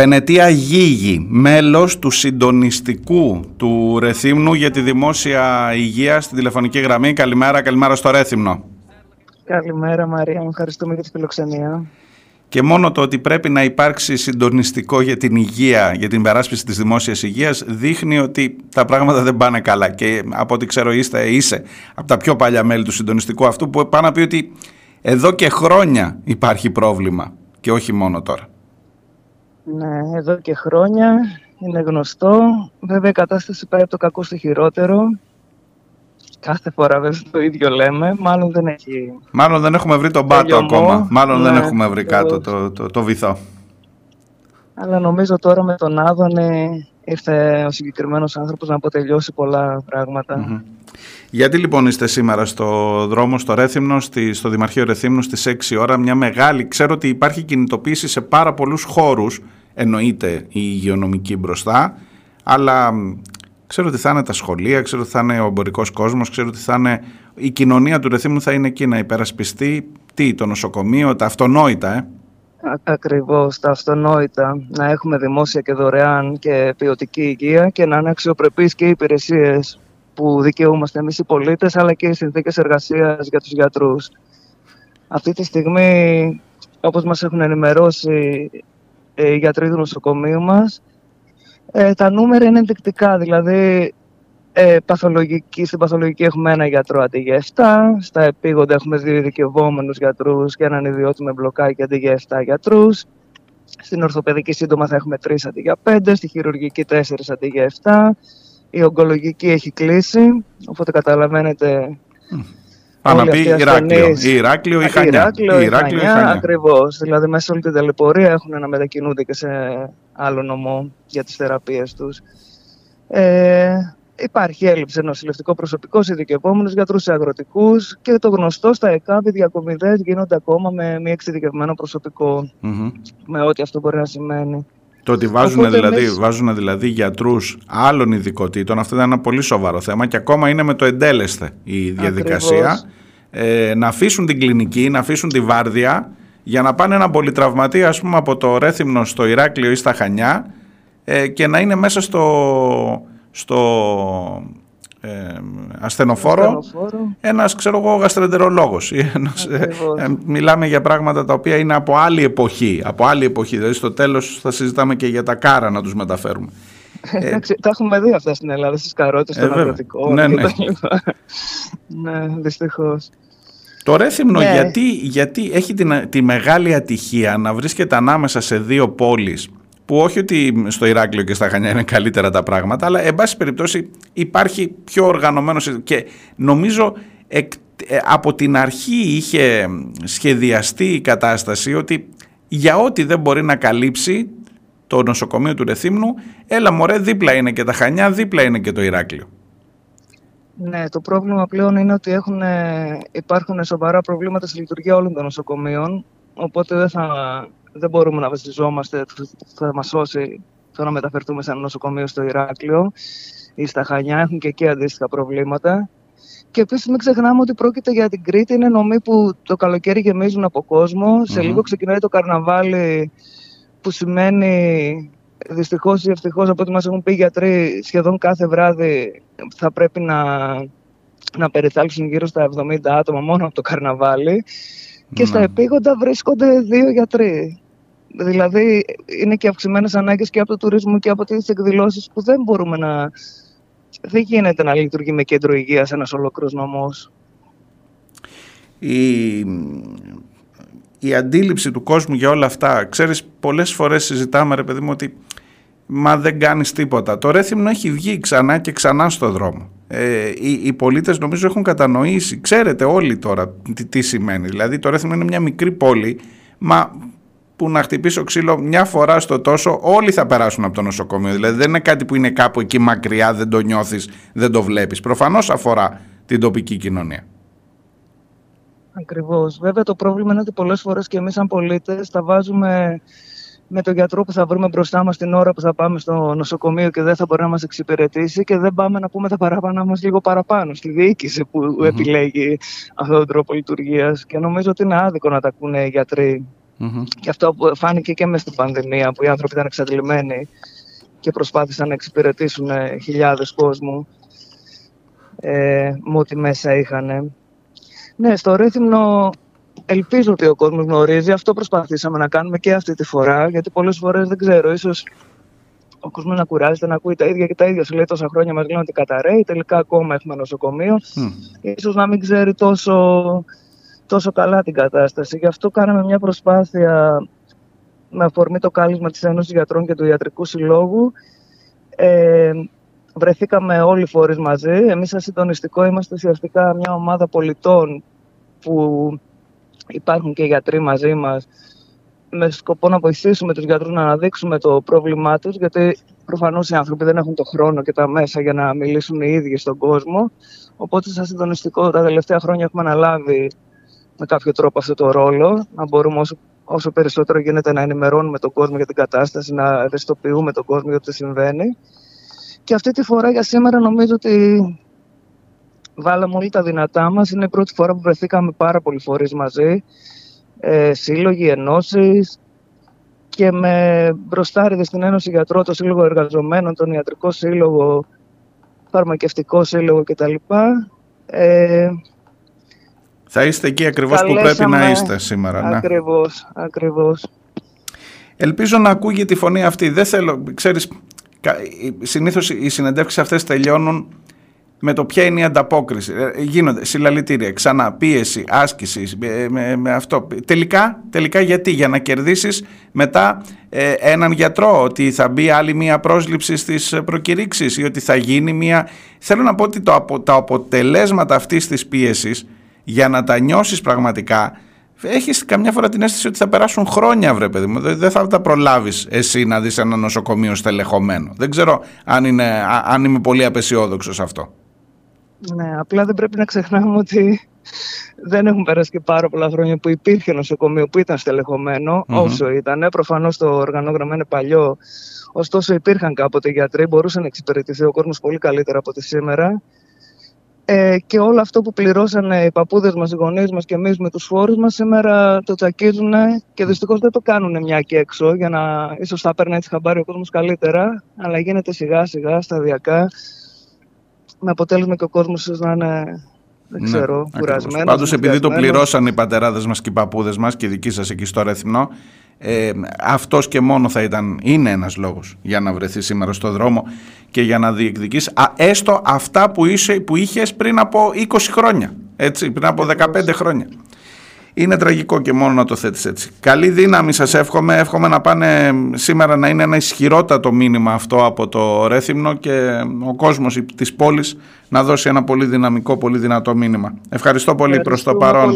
Βενετία Γίγη, μέλος του συντονιστικού του Ρεθύμνου για τη δημόσια υγεία στην τηλεφωνική γραμμή. Καλημέρα, καλημέρα στο Ρέθυμνο. Καλημέρα Μαρία, ευχαριστούμε για τη φιλοξενία. Και μόνο το ότι πρέπει να υπάρξει συντονιστικό για την υγεία, για την περάσπιση της δημόσιας υγείας, δείχνει ότι τα πράγματα δεν πάνε καλά. Και από ό,τι ξέρω είστε, είσαι από τα πιο παλιά μέλη του συντονιστικού αυτού που πάνε να πει ότι εδώ και χρόνια υπάρχει πρόβλημα και όχι μόνο τώρα. Ναι, εδώ και χρόνια είναι γνωστό. Βέβαια η κατάσταση πάει από το κακό στο χειρότερο. Κάθε φορά βέβαια το ίδιο λέμε. Μάλλον δεν έχει... Μάλλον δεν έχουμε βρει τον πάτο ακόμα. Μάλλον δεν ναι, έχουμε βρει κάτω το, το, το, βυθό. Αλλά νομίζω τώρα με τον Άδωνη ήρθε ο συγκεκριμένος άνθρωπος να αποτελειώσει πολλά Γιατί λοιπόν είστε σήμερα στο δρόμο, στο Ρέθυμνο, στη, στο Δημαρχείο Ρεθύμνου στις 6 ώρα, μια μεγάλη, ξέρω ότι υπάρχει κινητοποίηση σε πάρα πολλούς χώρους, εννοείται η υγειονομική μπροστά, αλλά ξέρω ότι θα είναι τα σχολεία, ξέρω ότι θα είναι ο εμπορικός κόσμος, ξέρω ότι θα είναι η κοινωνία του Ρεθύμνου θα είναι εκεί να υπερασπιστεί, τι, το νοσοκομείο, τα αυτονόητα, ε. Ακριβώς, τα αυτονόητα, να έχουμε δημόσια και δωρεάν και ποιοτική υγεία και να είναι αξιοπρεπείς και οι υπηρεσίες που δικαιούμαστε εμείς οι πολίτες, αλλά και οι συνθήκες εργασίας για τους γιατρούς. Αυτή τη στιγμή, όπως μας έχουν ενημερώσει οι γιατροί του νοσοκομείου μας, ε, τα νούμερα είναι ενδεικτικά, δηλαδή ε, παθολογική, στην παθολογική έχουμε ένα γιατρό αντί για 7. Στα επίγοντα έχουμε δύο ειδικευόμενους γιατρούς και έναν ιδιώτη με μπλοκάκι αντί για 7 γιατρούς. Στην ορθοπαιδική σύντομα θα έχουμε 3 αντί για 5. Στη χειρουργική 4 αντί για 7. Η ογκολογική έχει κλείσει. Οπότε καταλαβαίνετε. Πάμε να πει Ηράκλειο. Ή Ηράκλειο ή Χανιά. Ηράκλειο ή Χανιά, ακριβώς. Δηλαδή μέσα σε όλη την ταλαιπωρία έχουν να μετακινούνται και σε άλλο νομό για τις θεραπείες τους. Ε, Υπάρχει έλλειψη νοσηλευτικό προσωπικό σε ειδικευόμενους γιατρούς, σε αγροτικούς και το γνωστό στα ΕΚΑΒ οι διακομιδές γίνονται ακόμα με μη εξειδικευμένο προσωπικό. Mm-hmm. Με ό,τι αυτό μπορεί να σημαίνει. Το ότι βάζουν, δηλαδή, εμείς... βάζουν δηλαδή γιατρούς άλλων ειδικοτήτων, αυτό είναι ένα πολύ σοβαρό θέμα και ακόμα είναι με το εντέλεσθε η διαδικασία. Ε, να αφήσουν την κλινική, να αφήσουν τη βάρδια για να πάνε ένα πολυτραυματία ας πούμε από το Ρέθυμνο στο Ηράκλειο ή στα Χανιά ε, και να είναι μέσα στο, στο ε, ασθενοφόρο, ασθενοφόρο. Ένας ξέρω εγώ γαστρεντερολόγος. Ένας, ε, ε, μιλάμε για πράγματα τα οποία είναι από άλλη εποχή. Από άλλη εποχή, δηλαδή στο τέλος θα συζητάμε και για τα κάρα να τους μεταφέρουμε. Ε, τα έχουμε δει αυτά στην Ελλάδα στις καρότες, στον αγροτικό ναι, ναι. ναι, δυστυχώς. Το Ρέθυμνο ναι. γιατί, γιατί έχει την, τη μεγάλη ατυχία να βρίσκεται ανάμεσα σε δύο πόλεις που όχι ότι στο Ηράκλειο και στα Χανιά είναι καλύτερα τα πράγματα, αλλά εν πάση περιπτώσει υπάρχει πιο οργανωμένος και νομίζω ε, από την αρχή είχε σχεδιαστεί η κατάσταση ότι για ό,τι δεν μπορεί να καλύψει το νοσοκομείο του Ρεθύμνου, έλα μωρέ δίπλα είναι και τα Χανιά, δίπλα είναι και το Ηράκλειο. Ναι, το πρόβλημα πλέον είναι ότι έχουν, υπάρχουν σοβαρά προβλήματα στη λειτουργία όλων των νοσοκομείων, οπότε δεν θα δεν μπορούμε να βασιζόμαστε, θα μας σώσει το να μεταφερθούμε σε ένα νοσοκομείο στο Ηράκλειο ή στα Χανιά. Έχουν και εκεί αντίστοιχα προβλήματα. Και επίσης μην ξεχνάμε ότι πρόκειται για την Κρήτη. Είναι νομοί που το καλοκαίρι γεμίζουν από Σε λίγο ξεκινάει το καρναβάλι, που σημαίνει δυστυχώς ή ευτυχώς από ό,τι μας έχουν πει οι γιατροί, σχεδόν κάθε βράδυ θα πρέπει να, να περιθάλψουν γύρω στα 70 άτομα μόνο από το καρναβάλι και στα ναι. επίγοντα βρίσκονται δύο γιατροί. Δηλαδή είναι και αυξημένες ανάγκες και από το τουρισμό και από τις εκδηλώσεις που δεν μπορούμε να. Δεν γίνεται να λειτουργεί με κέντρο υγείας ένας ολόκληρος νομός. Η, η αντίληψη του κόσμου για όλα αυτά, ξέρεις πολλές φορές συζητάμε ρε παιδί μου ότι μα δεν κάνεις τίποτα. Το Ρέθυμνο έχει βγει ξανά και ξανά στο δρόμο ε, οι, οι πολίτες νομίζω έχουν κατανοήσει, ξέρετε όλοι τώρα τι, τι σημαίνει. Δηλαδή το Ρέθυμνο είναι μια μικρή πόλη, μα που να χτυπήσω ξύλο μια φορά στο τόσο όλοι θα περάσουν από το νοσοκομείο. Δηλαδή δεν είναι κάτι που είναι κάπου εκεί μακριά, δεν το νιώθεις, δεν το βλέπεις. Προφανώς αφορά την τοπική κοινωνία. Ακριβώς. Βέβαια το πρόβλημα είναι ότι πολλές φορές και εμείς σαν πολίτες τα βάζουμε με τον γιατρό που θα βρούμε μπροστά μας την ώρα που θα πάμε στο νοσοκομείο και δεν θα μπορεί να μας εξυπηρετήσει και δεν πάμε να πούμε τα παράπονα μας λίγο παραπάνω στη διοίκηση που επιλέγει αυτόν τον τρόπο λειτουργίας. Και νομίζω ότι είναι άδικο να τα ακούνε οι γιατροί Και αυτό που φάνηκε και μες στην πανδημία που οι άνθρωποι ήταν εξαντλημένοι και προσπάθησαν να εξυπηρετήσουν χιλιάδες κόσμου ε, με ό,τι μέσα είχαν. Ναι, στο Ρέθυμνο ελπίζω ότι ο κόσμος γνωρίζει. Αυτό προσπαθήσαμε να κάνουμε και αυτή τη φορά, γιατί πολλές φορές δεν ξέρω, ίσως ο κόσμος να κουράζεται να ακούει τα ίδια και τα ίδια. Σου λέει τόσα χρόνια μας λένε ότι καταραίει, τελικά ακόμα έχουμε νοσοκομείο. Mm. Ίσως να μην ξέρει τόσο, τόσο καλά την κατάσταση. Γι' αυτό κάναμε μια προσπάθεια με αφορμή το κάλεσμα της Ένωσης Γιατρών και του Ιατρικού Συλλόγου. Ε, βρεθήκαμε όλοι οι φορείς μαζί. Εμείς σαν συντονιστικό είμαστε ουσιαστικά μια ομάδα πολιτών που υπάρχουν και γιατροί μαζί μας με σκοπό να βοηθήσουμε τους γιατρούς να αναδείξουμε το πρόβλημά τους γιατί προφανώς οι άνθρωποι δεν έχουν το χρόνο και τα μέσα για να μιλήσουν οι ίδιοι στον κόσμο. Οπότε σαν συντονιστικό τα τελευταία χρόνια έχουμε αναλάβει με κάποιο τρόπο αυτό το ρόλο να μπορούμε όσο, όσο περισσότερο γίνεται να ενημερώνουμε τον κόσμο για την κατάσταση να ευαισθητοποιούμε τον κόσμο για το τι συμβαίνει. Και αυτή τη φορά για σήμερα νομίζω ότι βάλαμε όλοι τα δυνατά μας. Είναι η πρώτη φορά που βρεθήκαμε πάρα πολλοί φορείς μαζί ε, σύλλογοι, ενώσεις και με μπροστάριδες στην Ένωση Γιατρό, το Σύλλογο Εργαζομένων, τον Ιατρικό Σύλλογο, Φαρμακευτικό Σύλλογο κτλ. Ε, θα είστε εκεί ακριβώς που πρέπει να είστε σήμερα. Ναι. Ακριβώς, ακριβώς. Ελπίζω να ακούγει τη φωνή αυτή. Δεν θέλω, ξέρεις, συνήθως οι συνεντεύξεις αυτές τελειώνουν με το ποια είναι η ανταπόκριση. Ε, γίνονται συλλαλητήρια, ξανά πίεση, άσκηση, ε, με, με, αυτό. Τελικά, τελικά γιατί, για να κερδίσεις μετά ε, έναν γιατρό, ότι θα μπει άλλη μία πρόσληψη στις προκηρύξεις ή ότι θα γίνει μία... Θέλω να πω ότι το, τα αποτελέσματα αυτής της πίεσης, για να τα νιώσεις πραγματικά, έχεις καμιά φορά την αίσθηση ότι θα περάσουν χρόνια, βρε παιδί μου. Δεν θα τα προλάβεις εσύ να δεις ένα νοσοκομείο στελεχωμένο. Δεν ξέρω αν, είναι, αν είμαι πολύ απεσιόδοξος αυτό. Ναι, απλά δεν πρέπει να ξεχνάμε ότι δεν έχουν περάσει και πάρα πολλά χρόνια που υπήρχε νοσοκομείο που ήταν όσο ήταν. Προφανώς το οργανόγραμμα είναι παλιό. Ωστόσο, υπήρχαν κάποτε γιατροί, μπορούσε να εξυπηρετηθεί ο κόσμος πολύ καλύτερα από ό,τι σήμερα. Ε, και όλο αυτό που πληρώσανε οι παππούδες μας, οι γονείς μας και εμείς με τους φόρους μας, σήμερα το τσακίζουν και δυστυχώς δεν το κάνουν μια και έξω για να ίσως θα παίρνει έτσι χαμπάρι ο κόσμος καλύτερα. Αλλά γίνεται σιγά σιγά, σταδιακά με αποτέλεσμα και ο κόσμος να είναι δεν ναι, ξέρω, ναι, κουρασμένος. Πάντως, επειδή το πληρώσαν οι πατεράδες μας και οι παππούδες μας και οι δικοί σας εκεί στο Ρεθνό, ε, αυτός και μόνο θα ήταν, είναι ένας λόγος για να βρεθείς σήμερα στο δρόμο και για να διεκδικείς έστω αυτά που, είσαι, που είχες πριν από 20 χρόνια. Έτσι, πριν από 15 χρόνια. Είναι τραγικό και μόνο να το θέτεις έτσι. Καλή δύναμη σας εύχομαι. Εύχομαι να πάνε σήμερα να είναι ένα ισχυρότατο μήνυμα αυτό από το Ρέθυμνο και ο κόσμος της πόλης να δώσει ένα πολύ δυναμικό, πολύ δυνατό μήνυμα. Ευχαριστώ πολύ προς το παρόν.